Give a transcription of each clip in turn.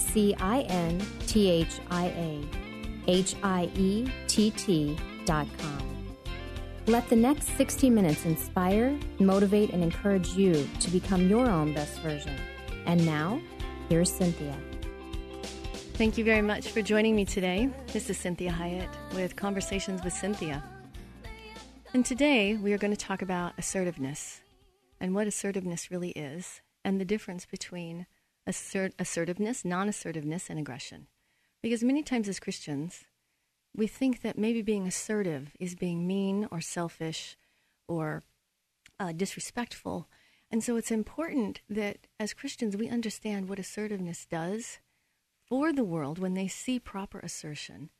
C I N T H I A H I E T T dot com. Let the next 60 minutes inspire, motivate, and encourage you to become your own best version. And now, here's Cinthia. Thank you very much for joining me today. This is Cinthia Hiett with Conversations with Cinthia. And today we are going to talk about assertiveness and what assertiveness really is and the difference between assert- assertiveness, non assertiveness, and aggression. Because many times as Christians, we think that maybe being assertive is being mean or selfish or uh, disrespectful. And so it's important that as Christians we understand what assertiveness does for the world when they see proper assertion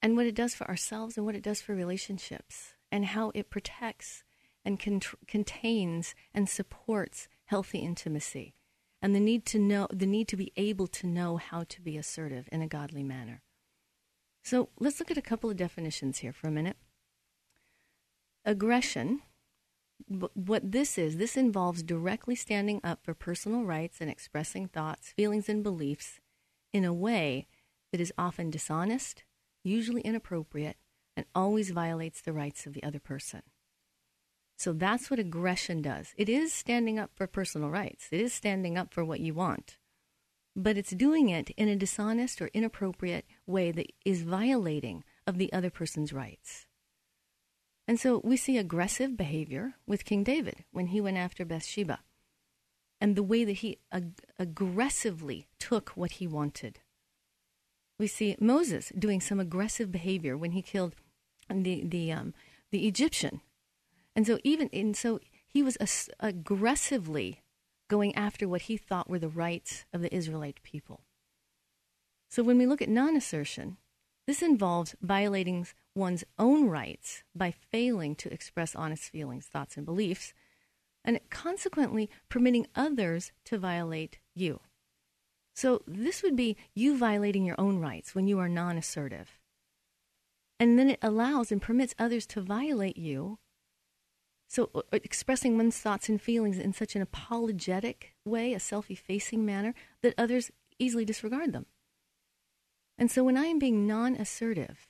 and what it does for ourselves and what it does for relationships and how it protects and cont- contains and supports healthy intimacy and the need to know the need to be able to know how to be assertive in a godly manner. So let's look at a couple of definitions here for a minute. Aggression what this is, this involves directly standing up for personal rights and expressing thoughts, feelings, and beliefs in a way that is often dishonest, usually inappropriate, and always violates the rights of the other person. So that's what aggression does. It is standing up for personal rights, it is standing up for what you want. But it's doing it in a dishonest or inappropriate way that is violating of the other person's rights. And so we see aggressive behavior with King David when he went after Bathsheba and the way that he ag- aggressively took what he wanted. We see Moses doing some aggressive behavior when he killed the the um, the Egyptian, and so even and so he was as- aggressively going after what he thought were the rights of the Israelite people. So when we look at non-assertion, this involves violating one's own rights by failing to express honest feelings, thoughts, and beliefs and consequently permitting others to violate you. So this would be you violating your own rights when you are non assertive. And then it allows and permits others to violate you. So uh, uh, expressing one's thoughts and feelings in such an apologetic way, a self effacing manner, that others easily disregard them. And so when I am being non assertive,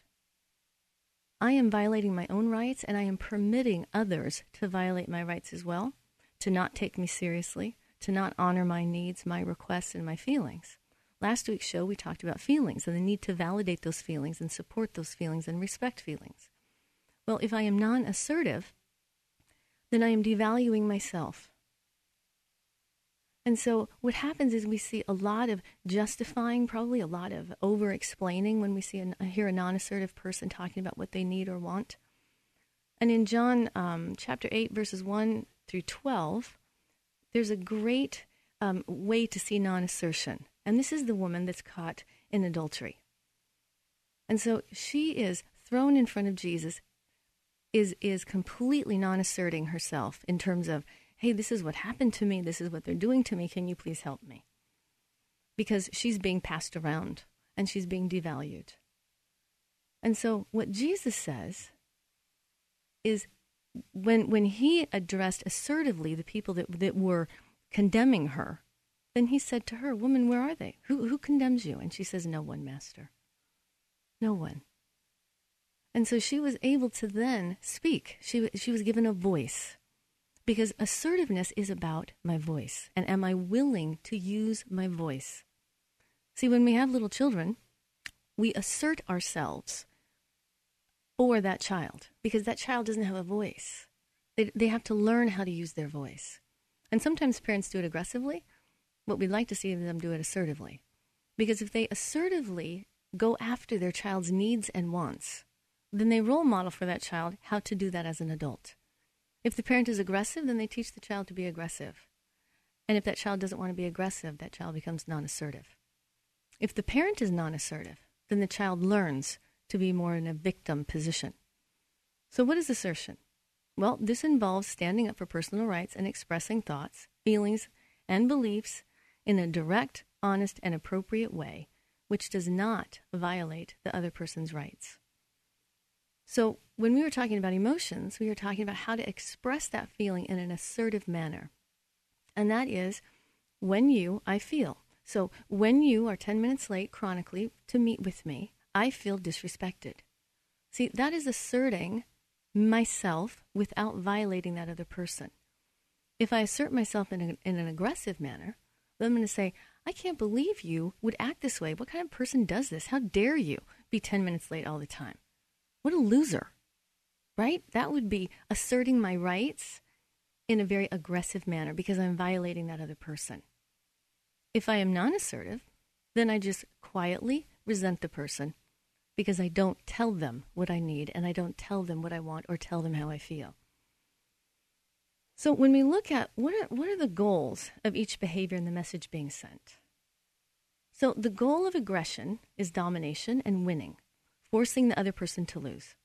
I am violating my own rights and I am permitting others to violate my rights as well to not take me seriously, to not honor my needs, my requests, and my feelings. Last week's show, we talked about feelings and the need to validate those feelings and support those feelings and respect feelings. Well, if I am non assertive, then I am devaluing myself. And so what happens is we see a lot of justifying, probably a lot of over explaining when we see a, hear a non assertive person talking about what they need or want. And in John um, chapter 8, verses 1 through 12, there's a great um, way to see non assertion. And this is the woman that's caught in adultery. And so she is thrown in front of Jesus, is, is completely non asserting herself in terms of, hey, this is what happened to me, this is what they're doing to me, can you please help me? Because she's being passed around and she's being devalued. And so what Jesus says is when when he addressed assertively the people that that were condemning her, then he said to her, "Woman, where are they? Who who condemns you?" And she says, "No one, master. No one." And so she was able to then speak. She she was given a voice. Because assertiveness is about my voice. And am I willing to use my voice? See, when we have little children, we assert ourselves for that child because that child doesn't have a voice. They, they have to learn how to use their voice. And sometimes parents do it aggressively, but we'd like to see them do it assertively. Because if they assertively go after their child's needs and wants, then they role model for that child how to do that as an adult. If the parent is aggressive, then they teach the child to be aggressive. And if that child doesn't want to be aggressive, that child becomes non assertive. If the parent is non assertive, then the child learns to be more in a victim position. So, what is assertion? Well, this involves standing up for personal rights and expressing thoughts, feelings, and beliefs in a direct, honest, and appropriate way, which does not violate the other person's rights. So, when we were talking about emotions, we were talking about how to express that feeling in an assertive manner. And that is when you, I feel. So, when you are 10 minutes late chronically to meet with me, I feel disrespected. See, that is asserting myself without violating that other person. If I assert myself in, a, in an aggressive manner, then I'm going to say, I can't believe you would act this way. What kind of person does this? How dare you be 10 minutes late all the time? What a loser, right? That would be asserting my rights in a very aggressive manner because I'm violating that other person. If I am non assertive, then I just quietly resent the person because I don't tell them what I need and I don't tell them what I want or tell them how I feel. So when we look at what are, what are the goals of each behavior and the message being sent? So the goal of aggression is domination and winning, forcing the other person to lose.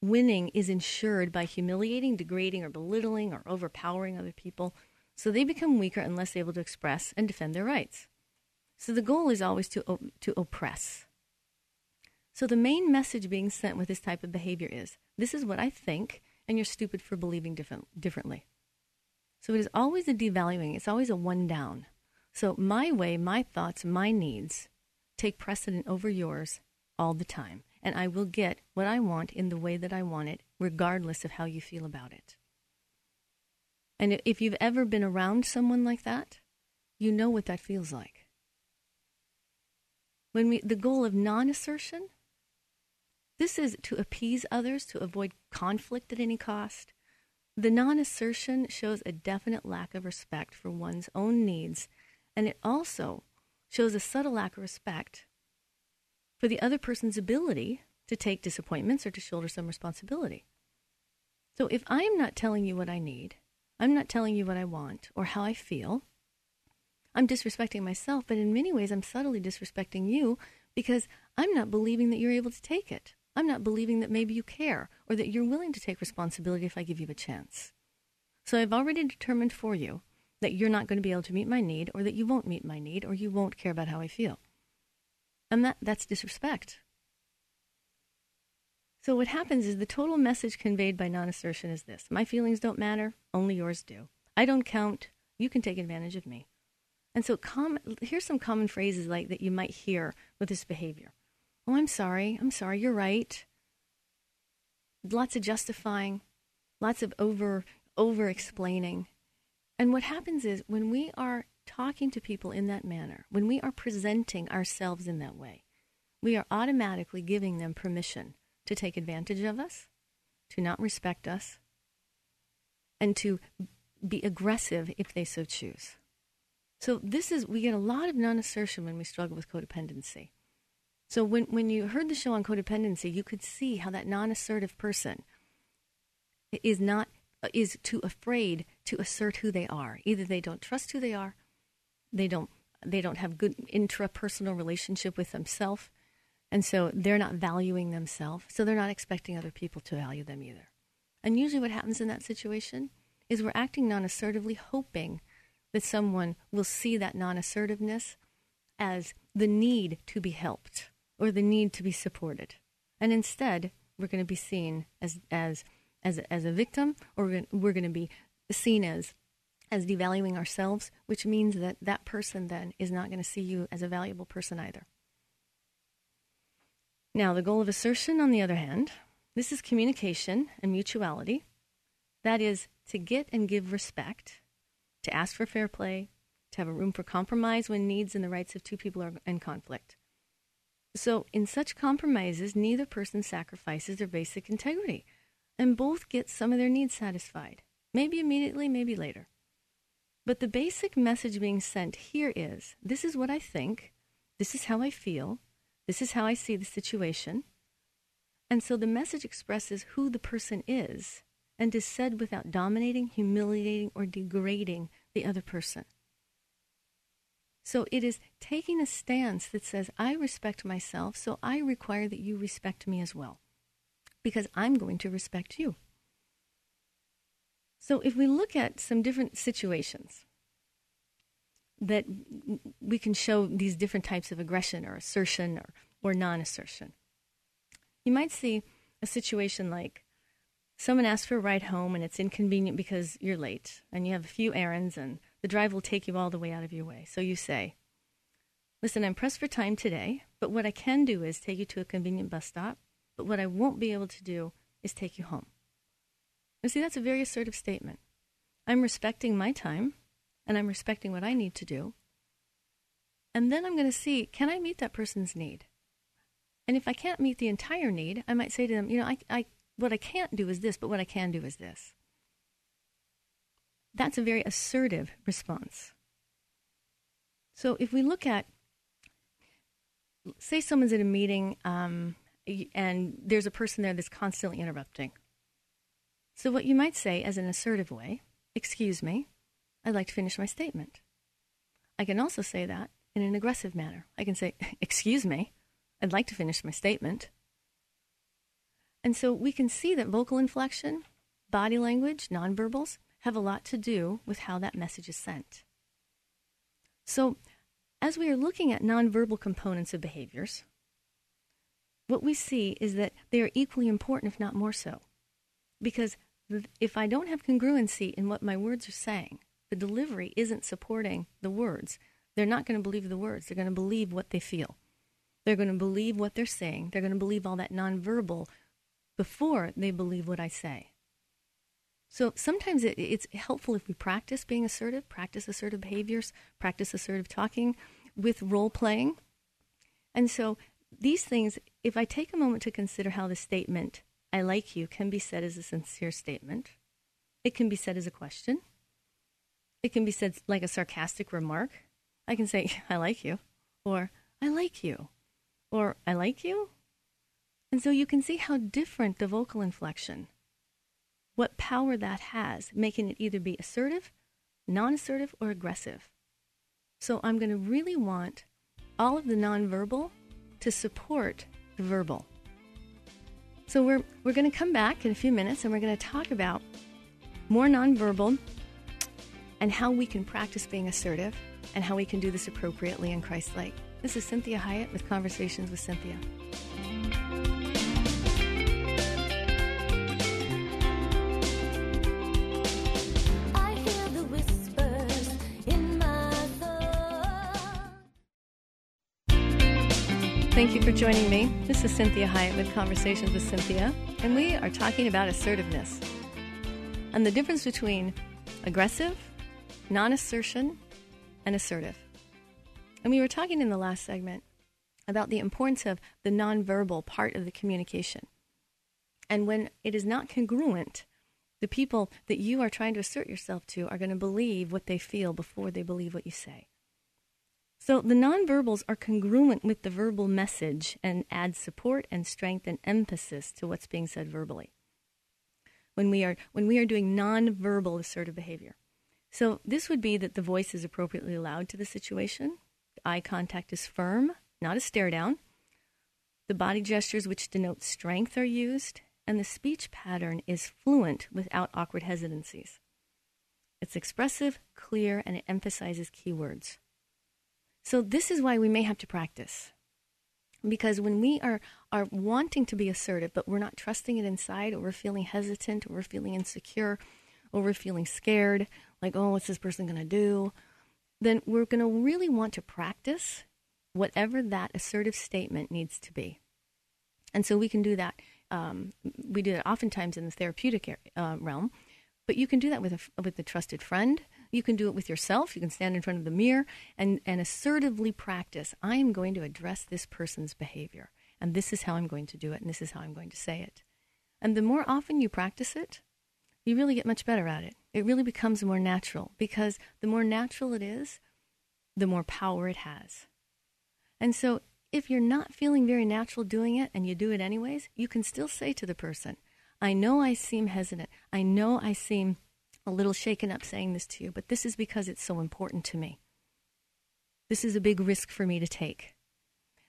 Winning is ensured by humiliating, degrading, or belittling or overpowering other people so they become weaker and less able to express and defend their rights. So the goal is always to, to oppress. So the main message being sent with this type of behavior is this is what I think, and you're stupid for believing different, differently. So it is always a devaluing, it's always a one down. So my way, my thoughts, my needs take precedent over yours all the time. And I will get what I want in the way that I want it, regardless of how you feel about it. And if you've ever been around someone like that, you know what that feels like. When we, the goal of non assertion this is to appease others, to avoid conflict at any cost. The non assertion shows a definite lack of respect for one's own needs, and it also shows a subtle lack of respect for the other person's ability to take disappointments or to shoulder some responsibility. So if I am not telling you what I need, I'm not telling you what I want or how I feel, I'm disrespecting myself, but in many ways I'm subtly disrespecting you because I'm not believing that you're able to take it. I'm not believing that maybe you care or that you're willing to take responsibility if I give you a chance. So I've already determined for you that you're not going to be able to meet my need or that you won't meet my need or you won't care about how I feel. And that, that's disrespect. So what happens is the total message conveyed by non assertion is this My feelings don't matter, only yours do. I don't count, you can take advantage of me. And so com- here's some common phrases like that you might hear with this behavior. Oh, I'm sorry. I'm sorry. You're right. Lots of justifying, lots of over over explaining. And what happens is when we are talking to people in that manner, when we are presenting ourselves in that way, we are automatically giving them permission to take advantage of us, to not respect us, and to be aggressive if they so choose. So this is we get a lot of non-assertion when we struggle with codependency. So when, when you heard the show on codependency, you could see how that non-assertive person is not is too afraid to assert who they are. Either they don't trust who they are, they don't they don't have good intrapersonal relationship with themselves, and so they're not valuing themselves. So they're not expecting other people to value them either. And usually, what happens in that situation is we're acting non-assertively, hoping that someone will see that non-assertiveness as the need to be helped or the need to be supported. And instead, we're going to be seen as, as, as, as a victim, or we're going to be seen as, as devaluing ourselves, which means that that person then is not going to see you as a valuable person either. Now, the goal of assertion, on the other hand, this is communication and mutuality. That is to get and give respect, to ask for fair play, to have a room for compromise when needs and the rights of two people are in conflict. So, in such compromises, neither person sacrifices their basic integrity, and both get some of their needs satisfied. Maybe immediately, maybe later. But the basic message being sent here is this is what I think, this is how I feel, this is how I see the situation. And so the message expresses who the person is and is said without dominating, humiliating, or degrading the other person. So it is taking a stance that says, I respect myself, so I require that you respect me as well, because I'm going to respect you. So if we look at some different situations that we can show these different types of aggression or assertion or, or non assertion, you might see a situation like someone asks for a ride home and it's inconvenient because you're late and you have a few errands and the drive will take you all the way out of your way. So you say, Listen, I'm pressed for time today, but what I can do is take you to a convenient bus stop, but what I won't be able to do is take you home. And see, that's a very assertive statement. I'm respecting my time and I'm respecting what I need to do. And then I'm going to see can I meet that person's need? And if I can't meet the entire need, I might say to them, you know, I, I, what I can't do is this, but what I can do is this. That's a very assertive response. So if we look at, say, someone's at a meeting um, and there's a person there that's constantly interrupting. So what you might say as an assertive way, excuse me, I'd like to finish my statement. I can also say that in an aggressive manner. I can say, excuse me, I'd like to finish my statement. And so we can see that vocal inflection, body language, nonverbals have a lot to do with how that message is sent. So, as we are looking at nonverbal components of behaviors, what we see is that they are equally important, if not more so. Because if I don't have congruency in what my words are saying, the delivery isn't supporting the words, they're not going to believe the words. They're going to believe what they feel. They're going to believe what they're saying. They're going to believe all that nonverbal before they believe what I say. So sometimes it, it's helpful if we practice being assertive, practice assertive behaviors, practice assertive talking with role playing. And so these things, if I take a moment to consider how the statement, I like you, can be said as a sincere statement, it can be said as a question, it can be said like a sarcastic remark. I can say, I like you, or I like you or I like you. And so you can see how different the vocal inflection, what power that has, making it either be assertive, non assertive, or aggressive. So I'm going to really want all of the nonverbal to support the verbal. So we're, we're going to come back in a few minutes and we're going to talk about more nonverbal and how we can practice being assertive and how we can do this appropriately and Christ like. This is Cinthia Hiett with Conversations with Cinthia. For joining me. This is Cinthia Hiett with Conversations with Cinthia, and we are talking about assertiveness and the difference between aggressive, non assertion, and assertive. And we were talking in the last segment about the importance of the nonverbal part of the communication. And when it is not congruent, the people that you are trying to assert yourself to are going to believe what they feel before they believe what you say. So the nonverbals are congruent with the verbal message and add support and strength and emphasis to what's being said verbally. When we are when we are doing nonverbal assertive behavior. So this would be that the voice is appropriately loud to the situation, eye contact is firm, not a stare down. The body gestures which denote strength are used, and the speech pattern is fluent without awkward hesitancies. It's expressive, clear, and it emphasizes keywords. So, this is why we may have to practice. Because when we are, are wanting to be assertive, but we're not trusting it inside, or we're feeling hesitant, or we're feeling insecure, or we're feeling scared, like, oh, what's this person going to do? then we're going to really want to practice whatever that assertive statement needs to be. And so we can do that. Um, we do that oftentimes in the therapeutic uh, realm, but you can do that with a, with a trusted friend. You can do it with yourself. You can stand in front of the mirror and, and assertively practice. I am going to address this person's behavior, and this is how I'm going to do it, and this is how I'm going to say it. And the more often you practice it, you really get much better at it. It really becomes more natural because the more natural it is, the more power it has. And so if you're not feeling very natural doing it and you do it anyways, you can still say to the person, I know I seem hesitant. I know I seem a little shaken up saying this to you, but this is because it's so important to me. This is a big risk for me to take.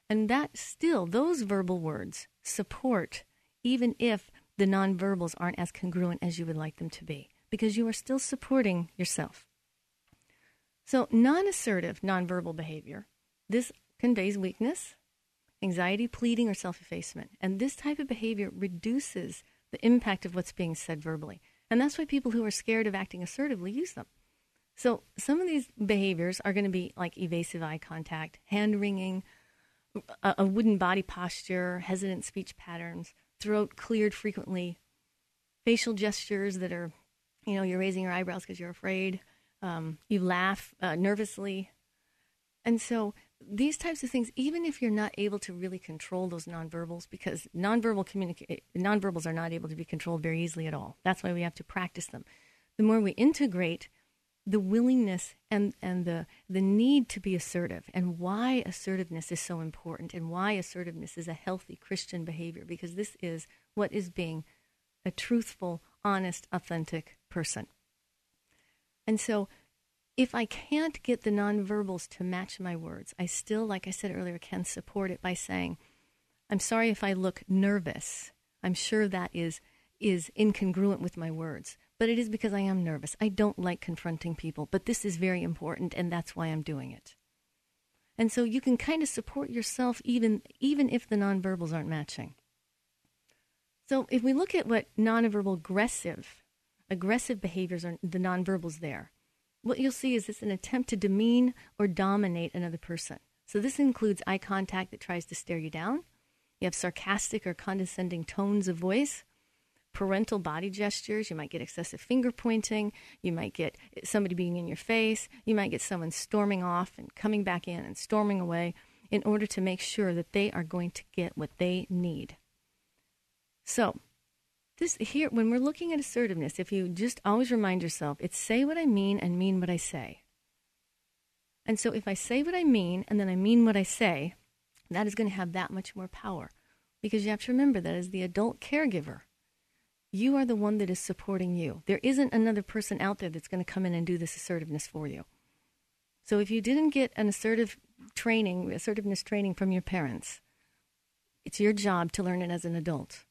And that still, those verbal words support, even if the nonverbals aren't as congruent as you would like them to be, because you are still supporting yourself. So, non assertive nonverbal behavior, this conveys weakness, anxiety, pleading, or self effacement. And this type of behavior reduces the impact of what's being said verbally. And that's why people who are scared of acting assertively use them. So, some of these behaviors are going to be like evasive eye contact, hand wringing, a, wooden body posture, hesitant speech patterns, throat cleared frequently, facial gestures that are, you know, you're raising your eyebrows because you're afraid, um, you laugh uh, nervously. And so these types of things, even if you're not able to really control those nonverbals, because nonverbal communica- nonverbals are not able to be controlled very easily at all. That's why we have to practice them. The more we integrate the willingness and, and the, the need to be assertive and why assertiveness is so important and why assertiveness is a healthy Christian behavior because this is what is being a truthful, honest, authentic person. And so if I can't get the nonverbals to match my words, I still, like I said earlier, can support it by saying, I'm sorry if I look nervous. I'm sure that is is incongruent with my words but it is because I am nervous. I don't like confronting people, but this is very important, and that's why I'm doing it. And so you can kind of support yourself even even if the nonverbals aren't matching. So if we look at what nonverbal aggressive aggressive behaviors are the nonverbals there, what you'll see is it's an attempt to demean or dominate another person. So this includes eye contact that tries to stare you down. You have sarcastic or condescending tones of voice parental body gestures. You might get excessive finger pointing. You might get somebody being in your face. You might get someone storming off and coming back in and storming away in order to make sure that they are going to get what they need. So, this here when we're looking at assertiveness, if you just always remind yourself, it's say what I mean and mean what I say. And so if I say what I mean and then I mean what I say, that is going to have that much more power. Because you have to remember that as the adult caregiver, you are the one that is supporting you. There isn't another person out there that's going to come in and do this assertiveness for you. So if you didn't get an assertive training, assertiveness training from your parents, it's your job to learn it as an adult.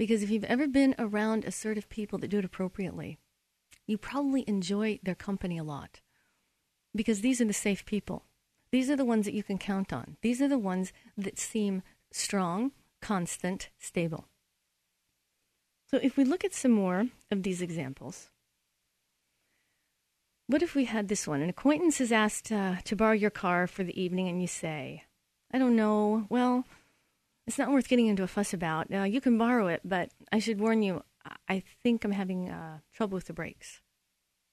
Because if you've ever been around assertive people that do it appropriately, you probably enjoy their company a lot. Because these are the safe people. These are the ones that you can count on. These are the ones that seem strong, constant, stable. So if we look at some more of these examples, what if we had this one? An acquaintance is asked uh, to borrow your car for the evening, and you say, I don't know, well, it's not worth getting into a fuss about. You can borrow it, but I should warn you, I think I'm having uh, trouble with the brakes.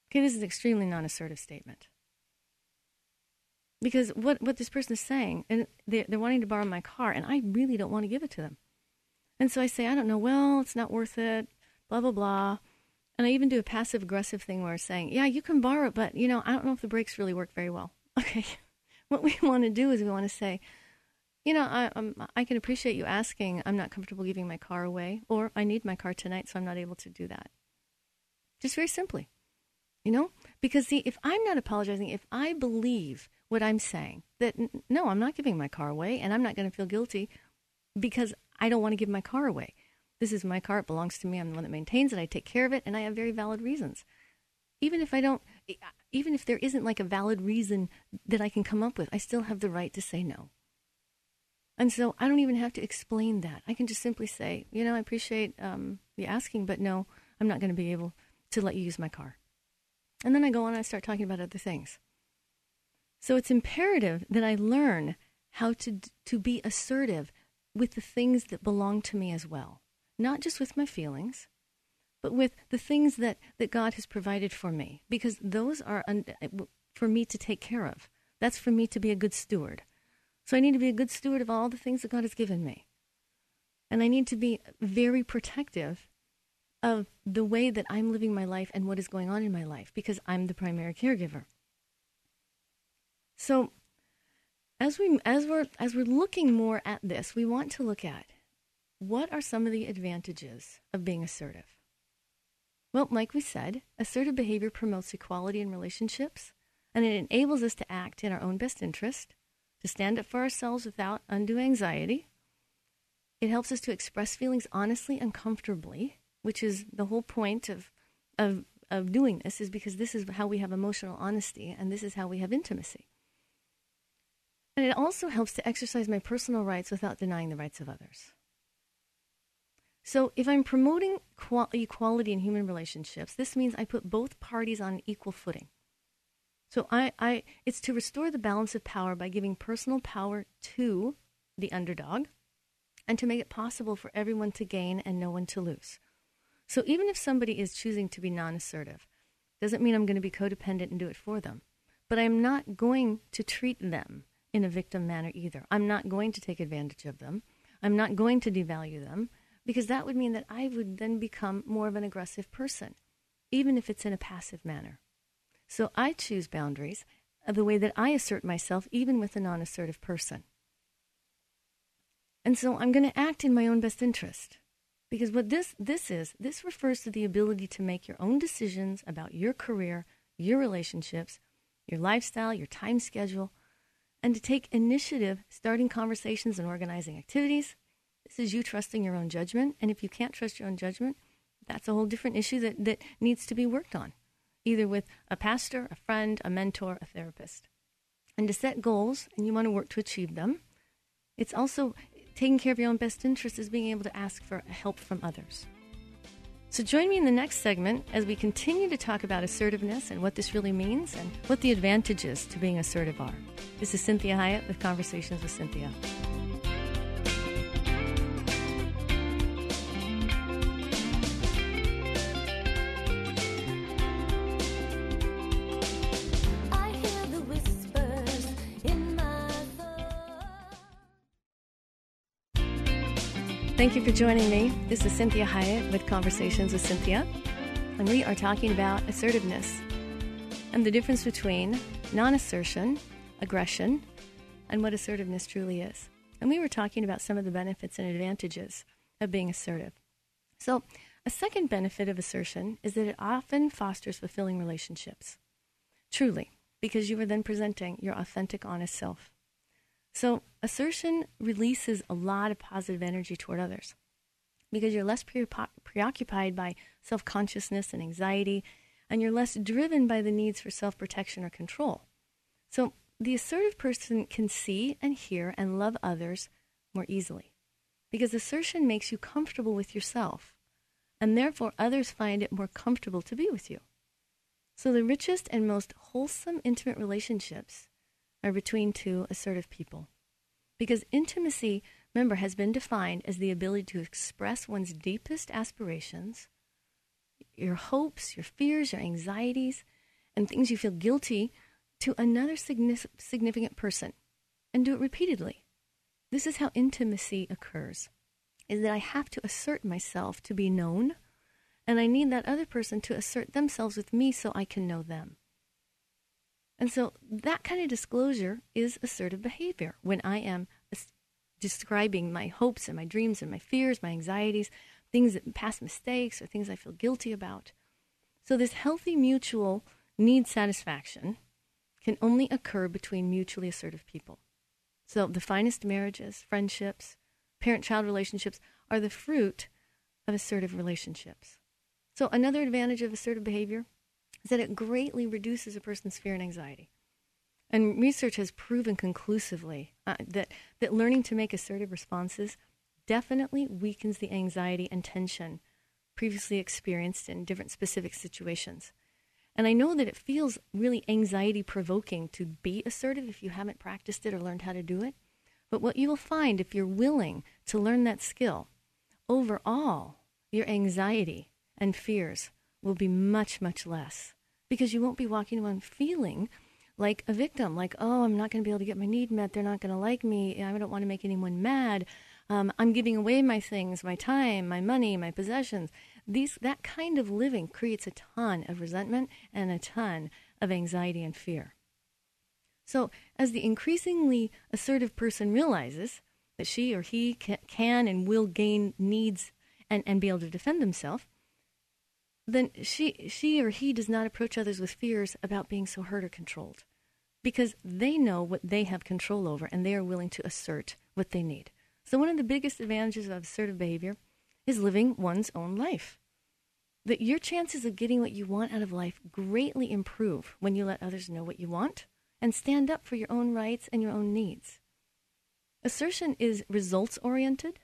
Okay, this is an extremely non assertive statement. Because what, what this person is saying, and they're, they're wanting to borrow my car, and I really don't want to give it to them. And so I say, I don't know, well, it's not worth it, blah, blah, blah. And I even do a passive aggressive thing where I'm saying, yeah, you can borrow it, but, you know, I don't know if the brakes really work very well. Okay. what we want to do is we want to say, you know, I, um, I can appreciate you asking. I'm not comfortable giving my car away, or I need my car tonight, so I'm not able to do that. Just very simply, you know? Because, see, if I'm not apologizing, if I believe what I'm saying, that no, I'm not giving my car away and I'm not going to feel guilty because I don't want to give my car away. This is my car. It belongs to me. I'm the one that maintains it. I take care of it, and I have very valid reasons. Even if I don't, even if there isn't like a valid reason that I can come up with, I still have the right to say no. And so I don't even have to explain that. I can just simply say, you know, I appreciate um, you asking, but no, I'm not going to be able to let you use my car. And then I go on and I start talking about other things. So it's imperative that I learn how to to be assertive with the things that belong to me as well, not just with my feelings, but with the things that, that God has provided for me, because those are un- for me to take care of. That's for me to be a good steward. So I need to be a good steward of all the things that God has given me. And I need to be very protective of the way that I'm living my life and what is going on in my life because I'm the primary caregiver. So as we as we're as we're looking more at this, we want to look at what are some of the advantages of being assertive. Well, like we said, assertive behavior promotes equality in relationships and it enables us to act in our own best interest, to stand up for ourselves without undue anxiety. It helps us to express feelings honestly and comfortably, which is the whole point of, of, of doing this, is because this is how we have emotional honesty and this is how we have intimacy. And it also helps to exercise my personal rights without denying the rights of others. So, if I'm promoting equality in human relationships, this means I put both parties on equal footing. So, I, I, it's to restore the balance of power by giving personal power to the underdog and to make it possible for everyone to gain and no one to lose. So, even if somebody is choosing to be non assertive, doesn't mean I'm going to be codependent and do it for them. But I'm not going to treat them in a victim manner either. I'm not going to take advantage of them. I'm not going to devalue them because that would mean that I would then become more of an aggressive person, even if it's in a passive manner. So I choose boundaries of the way that I assert myself, even with a non assertive person. And so I'm going to act in my own best interest. Because what this, this is, this refers to the ability to make your own decisions about your career, your relationships, your lifestyle, your time schedule, and to take initiative, starting conversations and organizing activities. This is you trusting your own judgment. And if you can't trust your own judgment, that's a whole different issue that, that needs to be worked on, either with a pastor, a friend, a mentor, a therapist. And to set goals, and you want to work to achieve them, it's also taking care of your own best interest is being able to ask for help from others. So join me in the next segment as we continue to talk about assertiveness and what this really means and what the advantages to being assertive are. This is Cinthia Hiett with Conversations with Cinthia. Thank you for joining me. This is Cinthia Hiett with Conversations with Cinthia, and we are talking about assertiveness and the difference between non assertion, aggression, and what assertiveness truly is. And we were talking about some of the benefits and advantages of being assertive. So, a second benefit of assertion is that it often fosters fulfilling relationships. Truly, because you are then presenting your authentic, honest self. So, assertion releases a lot of positive energy toward others because you're less pre- preoccupied by self consciousness and anxiety, and you're less driven by the needs for self protection or control. So, the assertive person can see and hear and love others more easily because assertion makes you comfortable with yourself, and therefore others find it more comfortable to be with you. So, the richest and most wholesome intimate relationships are between two assertive people. Because intimacy, remember, has been defined as the ability to express one's deepest aspirations, your hopes, your fears, your anxieties, and things you feel guilty to another significant person and do it repeatedly. This is how intimacy occurs. Is that I have to assert myself to be known, and I need that other person to assert themselves with me so I can know them. And so that kind of disclosure is assertive behavior when I am describing my hopes and my dreams and my fears, my anxieties, things that past mistakes or things I feel guilty about. So this healthy mutual need satisfaction can only occur between mutually assertive people. So the finest marriages, friendships, parent-child relationships are the fruit of assertive relationships. So another advantage of assertive behavior is that it greatly reduces a person's fear and anxiety. And research has proven conclusively uh, that, that learning to make assertive responses definitely weakens the anxiety and tension previously experienced in different specific situations. And I know that it feels really anxiety provoking to be assertive if you haven't practiced it or learned how to do it. But what you will find if you're willing to learn that skill, overall, your anxiety and fears will be much, much less because you won't be walking around feeling like a victim, like, oh, I'm not going to be able to get my need met. They're not going to like me. I don't want to make anyone mad. Um, I'm giving away my things, my time, my money, my possessions. These, that kind of living creates a ton of resentment and a ton of anxiety and fear. So, as the increasingly assertive person realizes that she or he can and will gain needs and, and be able to defend themselves, then she she or he does not approach others with fears about being so hurt or controlled because they know what they have control over and they are willing to assert what they need. So one of the biggest advantages of assertive behavior is living one's own life. That your chances of getting what you want out of life greatly improve when you let others know what you want and stand up for your own rights and your own needs. Assertion is results oriented,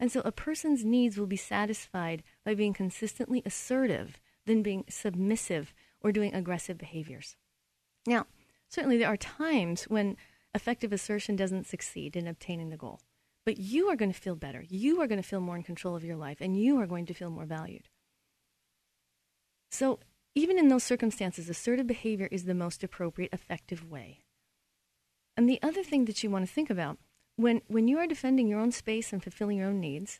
and so a person's needs will be satisfied by being consistently assertive than being submissive or doing aggressive behaviors. Now, certainly there are times when effective assertion doesn't succeed in obtaining the goal, but you are going to feel better. You are going to feel more in control of your life, and you are going to feel more valued. So, even in those circumstances, assertive behavior is the most appropriate, effective way. And the other thing that you want to think about when, when you are defending your own space and fulfilling your own needs,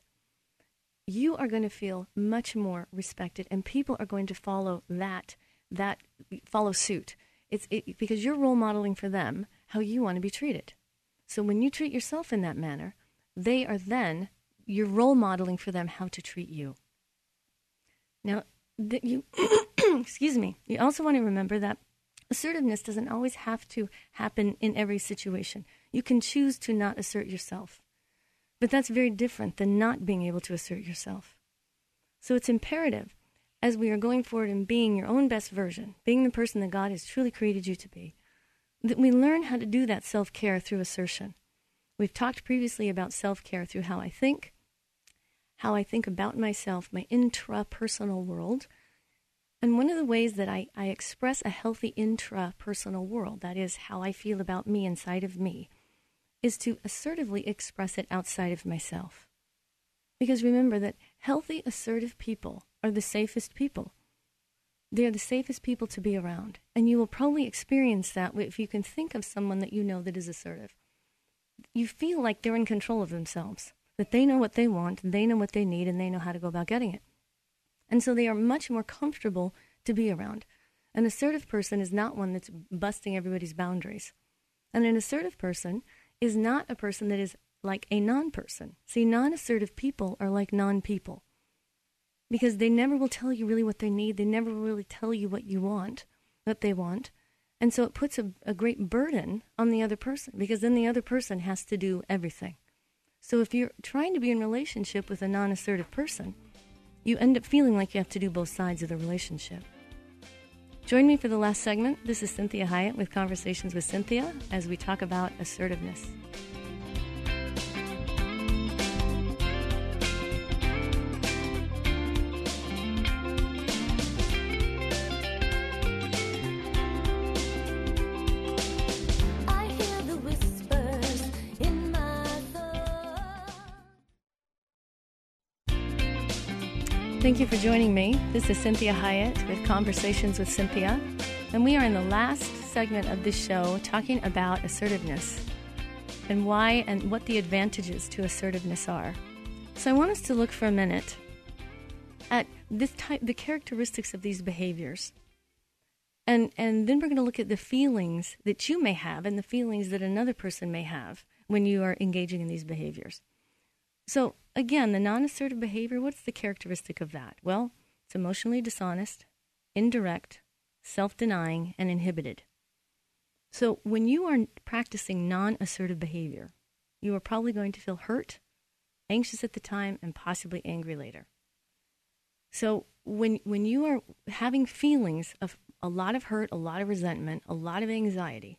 you are going to feel much more respected, and people are going to follow that that follow suit. It's it, because you're role modeling for them how you want to be treated. So when you treat yourself in that manner, they are then you're role modeling for them how to treat you. Now, that you excuse me. You also want to remember that assertiveness doesn't always have to happen in every situation. You can choose to not assert yourself. But that's very different than not being able to assert yourself. So it's imperative as we are going forward and being your own best version, being the person that God has truly created you to be, that we learn how to do that self care through assertion. We've talked previously about self care through how I think, how I think about myself, my intrapersonal world. And one of the ways that I, I express a healthy intrapersonal world, that is how I feel about me inside of me, is to assertively express it outside of myself. Because remember that healthy, assertive people are the safest people. They are the safest people to be around. And you will probably experience that if you can think of someone that you know that is assertive. You feel like they're in control of themselves, that they know what they want, they know what they need, and they know how to go about getting it. And so they are much more comfortable to be around. An assertive person is not one that's busting everybody's boundaries. And an assertive person is not a person that is like a non person. See, non assertive people are like non people because they never will tell you really what they need. They never really tell you what you want, what they want. And so it puts a, a great burden on the other person because then the other person has to do everything. So if you're trying to be in relationship with a non assertive person, you end up feeling like you have to do both sides of the relationship. Join me for the last segment. This is Cinthia Hiett with Conversations with Cinthia as we talk about assertiveness. Thank you for joining me. This is Cinthia Hiett with Conversations with Cinthia, and we are in the last segment of this show talking about assertiveness and why and what the advantages to assertiveness are. So I want us to look for a minute at this type the characteristics of these behaviors. And and then we're going to look at the feelings that you may have and the feelings that another person may have when you are engaging in these behaviors. So Again, the non assertive behavior, what's the characteristic of that? Well, it's emotionally dishonest, indirect, self denying, and inhibited. So when you are practicing non assertive behavior, you are probably going to feel hurt, anxious at the time, and possibly angry later. So when when you are having feelings of a lot of hurt, a lot of resentment, a lot of anxiety,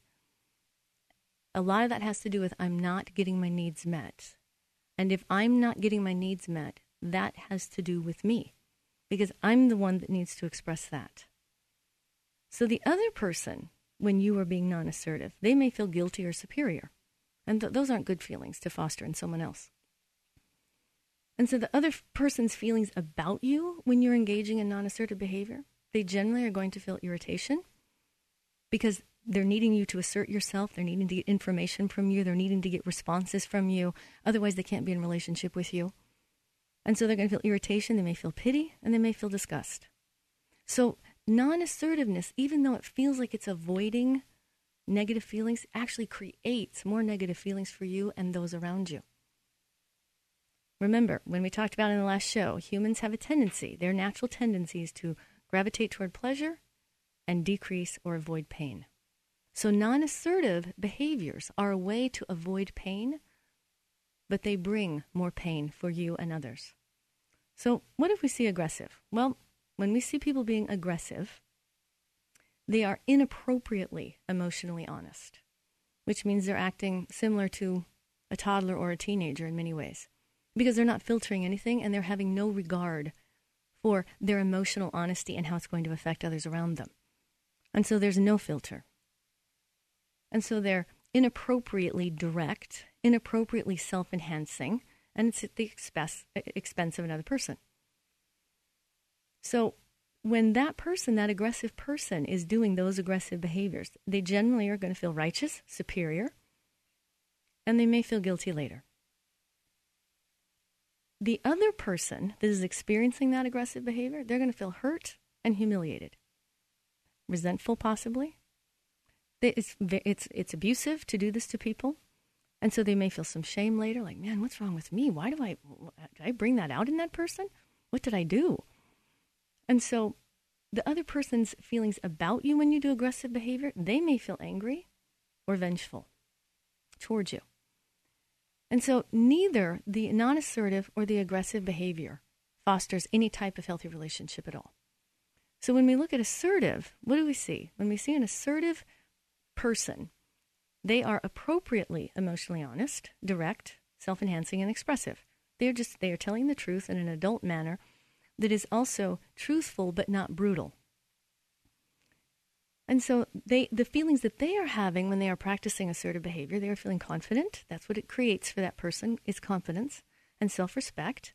a lot of that has to do with I'm not getting my needs met. And if I'm not getting my needs met, that has to do with me because I'm the one that needs to express that. So the other person, when you are being non assertive, they may feel guilty or superior. And th- those aren't good feelings to foster in someone else. And so the other person's feelings about you when you're engaging in non assertive behavior, they generally are going to feel irritation because they're needing you to assert yourself. They're needing to get information from you. They're needing to get responses from you. Otherwise, they can't be in relationship with you. And so they're going to feel irritation. They may feel pity and they may feel disgust. So, non assertiveness, even though it feels like it's avoiding negative feelings, actually creates more negative feelings for you and those around you. Remember, when we talked about in the last show, humans have a tendency, their natural tendencies to gravitate toward pleasure and decrease or avoid pain. So, non assertive behaviors are a way to avoid pain, but they bring more pain for you and others. So, what if we see aggressive? Well, when we see people being aggressive, they are inappropriately emotionally honest, which means they're acting similar to a toddler or a teenager in many ways because they're not filtering anything and they're having no regard for their emotional honesty and how it's going to affect others around them. And so there's no filter. And so they're inappropriately direct, inappropriately self enhancing, and it's at the expense, expense of another person. So when that person, that aggressive person, is doing those aggressive behaviors, they generally are going to feel righteous, superior, and they may feel guilty later. The other person that is experiencing that aggressive behavior, they're going to feel hurt and humiliated, resentful, possibly. It's, it's, it's abusive to do this to people. And so they may feel some shame later, like, man, what's wrong with me? Why do I, did I bring that out in that person? What did I do? And so the other person's feelings about you when you do aggressive behavior, they may feel angry or vengeful towards you. And so neither the non assertive or the aggressive behavior fosters any type of healthy relationship at all. So when we look at assertive, what do we see? When we see an assertive person, they are appropriately emotionally honest, direct, self enhancing, and expressive. They're just they are telling the truth in an adult manner that is also truthful but not brutal. And so they the feelings that they are having when they are practicing assertive behavior, they are feeling confident. That's what it creates for that person is confidence and self-respect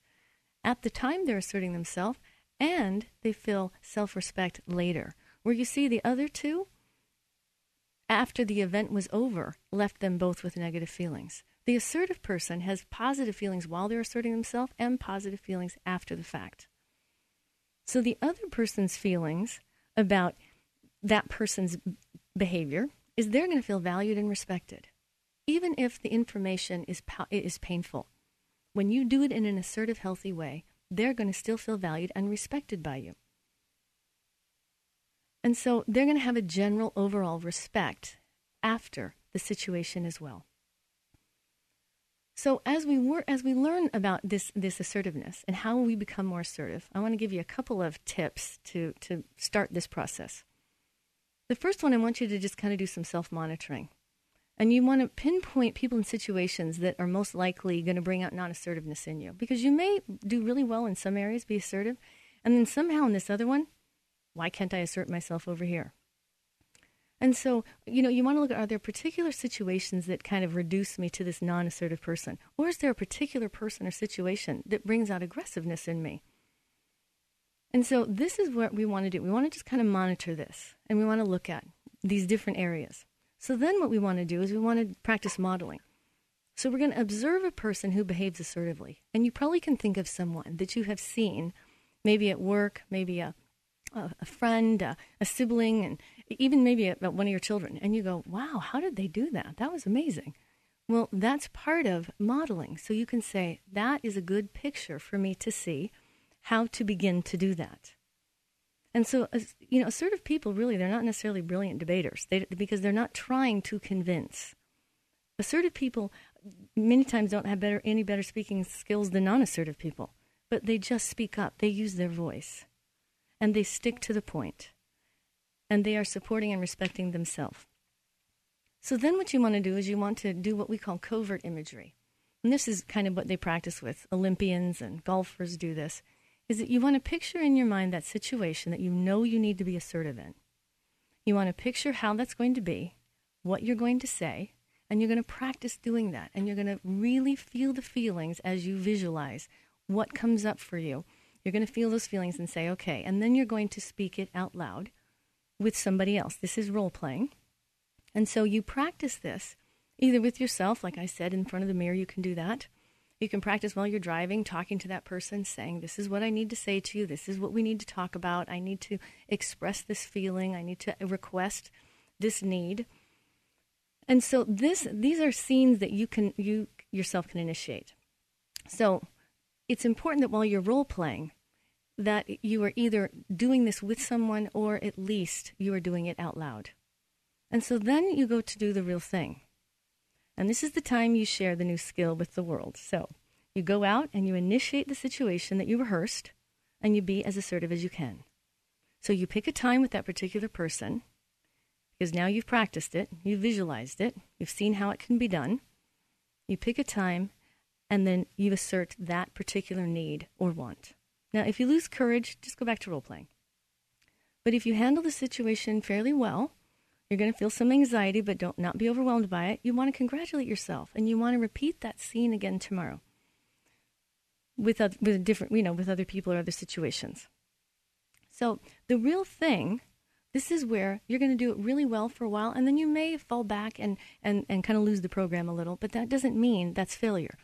at the time they're asserting themselves and they feel self-respect later. Where you see the other two after the event was over left them both with negative feelings. The assertive person has positive feelings while they're asserting themselves and positive feelings after the fact. So the other person's feelings about that person's behavior is they're going to feel valued and respected, even if the information is, is painful. When you do it in an assertive, healthy way, they're going to still feel valued and respected by you. And so they're going to have a general overall respect after the situation as well. So as we work, as we learn about this this assertiveness and how we become more assertive, I want to give you a couple of tips to to start this process. The first one, I want you to just kind of do some self monitoring. And you want to pinpoint people in situations that are most likely going to bring out non assertiveness in you. Because you may do really well in some areas, be assertive, and then somehow in this other one, why can't I assert myself over here? And so, you know, you want to look at are there particular situations that kind of reduce me to this non assertive person? Or is there a particular person or situation that brings out aggressiveness in me? And so this is what we want to do. We want to just kind of monitor this and we want to look at these different areas. So then what we want to do is we want to practice modeling. So we're going to observe a person who behaves assertively. And you probably can think of someone that you have seen, maybe at work, maybe a, a, friend, a, a, sibling, and even maybe a, one of your children. And you go, wow, how did they do that? That was amazing. Well, that's part of modeling. So you can say, that is a good picture for me to see how to begin to do that. And so, you know, assertive people really, they're not necessarily brilliant debaters they, because they're not trying to convince. Assertive people many times don't have better, any better speaking skills than non assertive people, but they just speak up. They use their voice and they stick to the point and they are supporting and respecting themselves. So then what you want to do is you want to do what we call covert imagery. And this is kind of what they practice with. Olympians and golfers do this is that you want to picture in your mind that situation that you know you need to be assertive in. You want to picture how that's going to be, what you're going to say, and you're going to practice doing that. And you're going to really feel the feelings as you visualize what comes up for you. You're going to feel those feelings and say, okay. And then you're going to speak it out loud with somebody else. This is role playing. And so you practice this either with yourself, like I said, in front of the mirror, you can do that, you can practice while you're driving, talking to that person, saying, This is what I need to say to you. This is what we need to talk about. I need to express this feeling. I need to uh, request this need. And so this these are scenes that you can you yourself can initiate. So it's important that while you're role playing, that you are either doing this with someone or at least you are doing it out loud. And so then you go to do the real thing. And this is the time you share the new skill with the world. So you go out and you initiate the situation that you rehearsed and you be as assertive as you can. So you pick a time with that particular person because now you've practiced it, you've visualized it, you've seen how it can be done. You pick a time and then you assert that particular need or want. Now, if you lose courage, just go back to role playing. But if you handle the situation fairly well, you're going to feel some anxiety, but don't not be overwhelmed by it. You want to congratulate yourself, and you want to repeat that scene again tomorrow with other, with different, you know, with other people or other situations. So the real thing, this is where you're going to do it really well for a while, and then you may fall back and and and kind of lose the program a little. But that doesn't mean that's failure.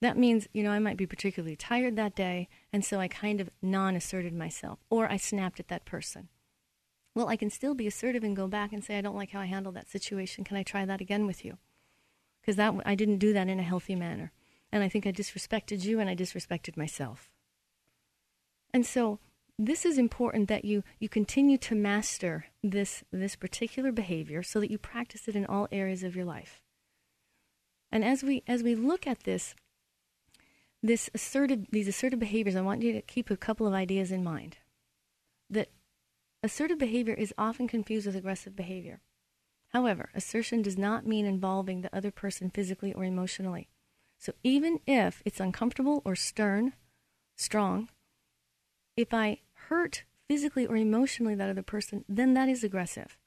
That means, you know, I might be particularly tired that day, and so I kind of non asserted myself, or I snapped at that person. Well, I can still be assertive and go back and say, I don't like how I handled that situation. Can I try that again with you? Because that I didn't do that in a healthy manner. And I think I disrespected you and I disrespected myself. And so this is important that you, you continue to master this, this particular behavior so that you practice it in all areas of your life. And as we, as we look at this, this assertive, these assertive behaviors, I want you to keep a couple of ideas in mind. That assertive behavior is often confused with aggressive behavior. However, assertion does not mean involving the other person physically or emotionally. So even if it's uncomfortable or stern, strong, if I hurt physically or emotionally that other person, then that is aggressive.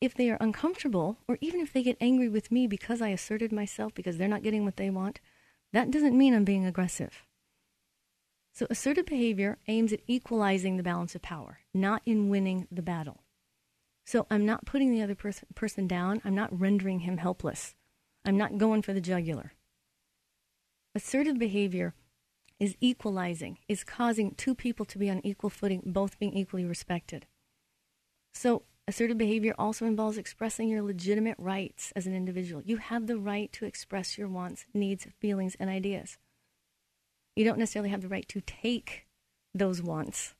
If they are uncomfortable, or even if they get angry with me because I asserted myself because they're not getting what they want, that doesn't mean I'm being aggressive. So, assertive behavior aims at equalizing the balance of power, not in winning the battle. So, I'm not putting the other pers- person down. I'm not rendering him helpless. I'm not going for the jugular. Assertive behavior is equalizing, is causing two people to be on equal footing, both being equally respected. So, Assertive behavior also involves expressing your legitimate rights as an individual. You have the right to express your wants, needs, feelings, and ideas. You don't necessarily have the right to take those wants,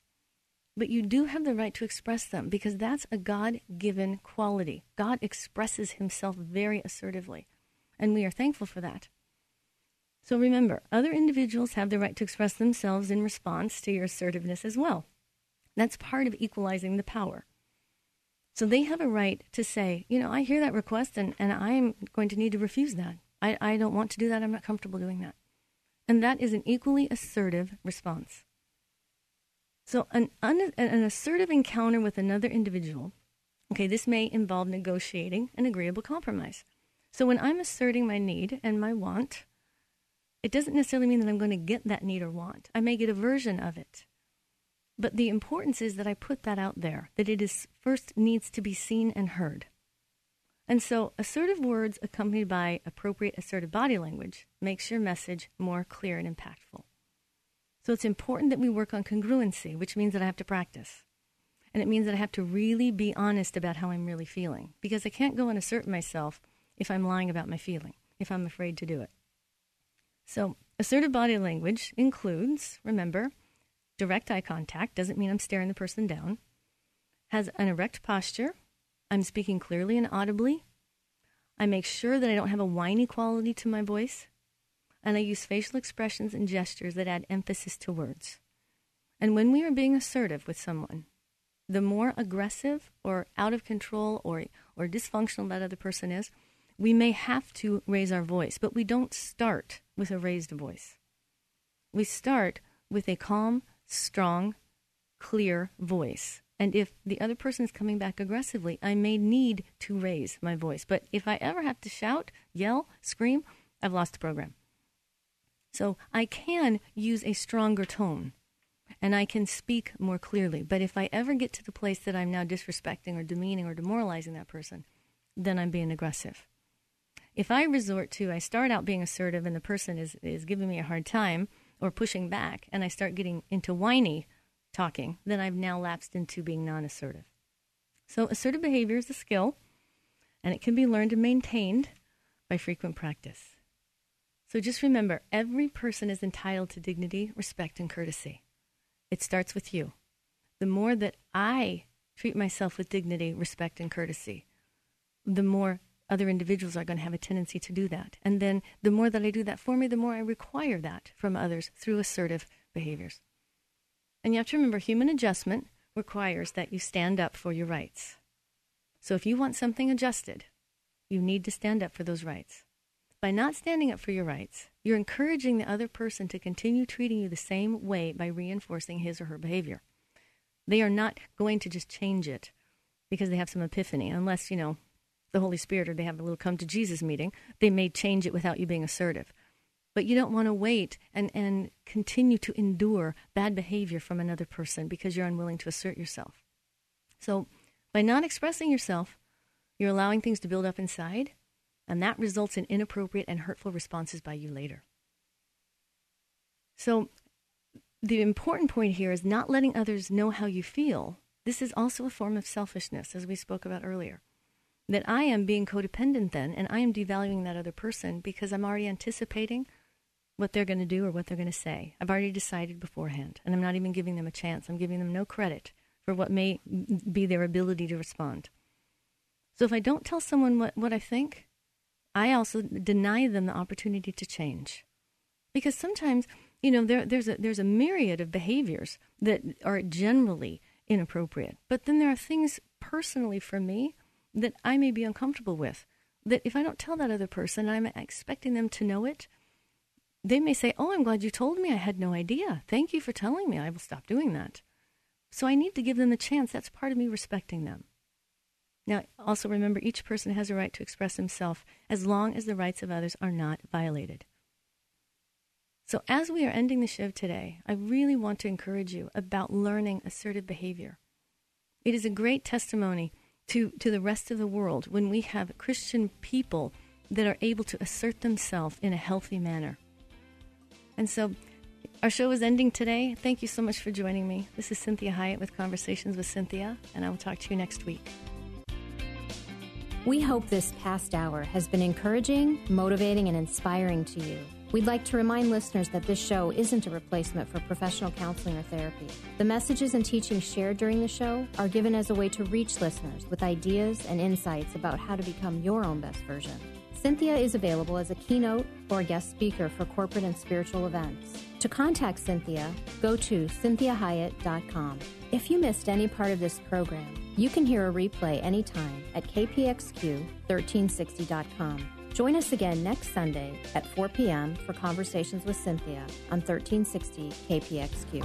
but you do have the right to express them because that's a God given quality. God expresses himself very assertively, and we are thankful for that. So remember, other individuals have the right to express themselves in response to your assertiveness as well. That's part of equalizing the power. So they have a right to say, you know, I hear that request and, and I'm going to need to refuse that. I, I don't want to do that. I'm not comfortable doing that. And that is an equally assertive response. So an, un, an assertive encounter with another individual, okay, this may involve negotiating an agreeable compromise. So when I'm asserting my need and my want, it doesn't necessarily mean that I'm going to get that need or want. I may get a version of it. But the importance is that I put that out there, that it is first needs to be seen and heard. And so assertive words accompanied by appropriate assertive body language makes your message more clear and impactful. So it's important that we work on congruency, which means that I have to practice. And it means that I have to really be honest about how I'm really feeling because I can't go and assert myself if I'm lying about my feeling, if I'm afraid to do it. So, assertive body language includes, remember, direct eye contact doesn't mean I'm staring the person down, has an erect posture, I'm speaking clearly and audibly, I make sure that I don't have a whiny quality to my voice, and I use facial expressions and gestures that add emphasis to words. And when we are being assertive with someone, the more aggressive or out of control or, or dysfunctional that other person is, we may have to raise our voice, but we don't start with a raised voice. We start with a calm, strong, clear voice. And if the other person is coming back aggressively, I may need to raise my voice. But if I ever have to shout, yell, scream, I've lost the program. So I can use a stronger tone and I can speak more clearly. But if I ever get to the place that I'm now disrespecting or demeaning or demoralizing that person, then I'm being aggressive. If I resort to, I start out being assertive and the person is, is giving me a hard time, or pushing back and I start getting into whiny talking, then I've now lapsed into being non assertive. So, assertive behavior is a skill and it can be learned and maintained by frequent practice. So just remember every person is entitled to dignity, respect, and courtesy. It starts with you. The more that I treat myself with dignity, respect, and courtesy, the more other individuals are going to have a tendency to do that. And then the more that I do that for me, the more I require that from others through assertive behaviors. And you have to remember human adjustment requires that you stand up for your rights. So if you want something adjusted, you need to stand up for those rights. By not standing up for your rights, you're encouraging the other person to continue treating you the same way by reinforcing his or her behavior. They are not going to just change it because they have some epiphany, unless, you know, the Holy Spirit or they have a little come to Jesus meeting. They may change it without you being assertive. But you don't want to wait and, and continue to endure bad behavior from another person because you're unwilling to assert yourself. So, by not expressing yourself, you're allowing things to build up inside, and that results in inappropriate and hurtful responses by you later. So, the important point here is not letting others know how you feel. This is also a form of selfishness, as we spoke about earlier. That I am being codependent then, and I am devaluing that other person because I'm already anticipating what they're going to do or what they're going to say. I've already decided beforehand, and I'm not even giving them a chance. I'm giving them no credit for what may be their ability to respond. So if I don't tell someone what, what I think, I also deny them the opportunity to change. Because sometimes, you know, there, there's, a, there's a myriad of behaviors that are generally inappropriate. But then there are things personally for me that I may be uncomfortable with. That if I don't tell that other person, I'm expecting them to know it, they may say, Oh, I'm glad you told me. I had no idea. Thank you for telling me. I will stop doing that. So I need to give them the chance. That's part of me respecting them. Now, also remember, each person has a right to express himself as long as the rights of others are not violated. So, as we are ending the show today, I really want to encourage you about learning assertive behavior. It is a great testimony to, to the rest of the world when we have Christian people that are able to assert themselves in a healthy manner. And so, our show is ending today. Thank you so much for joining me. This is Cinthia Hiett with Conversations with Cinthia, and I will talk to you next week. We hope this past hour has been encouraging, motivating, and inspiring to you. We'd like to remind listeners that this show isn't a replacement for professional counseling or therapy. The messages and teachings shared during the show are given as a way to reach listeners with ideas and insights about how to become your own best version. Cinthia is available as a keynote or guest speaker for corporate and spiritual events. To contact Cinthia, go to cinthiahiett.com. If you missed any part of this program, you can hear a replay anytime at kpxq1360.com. Join us again next Sunday at 4 p.m. for Conversations with Cinthia on 1360 KPXQ.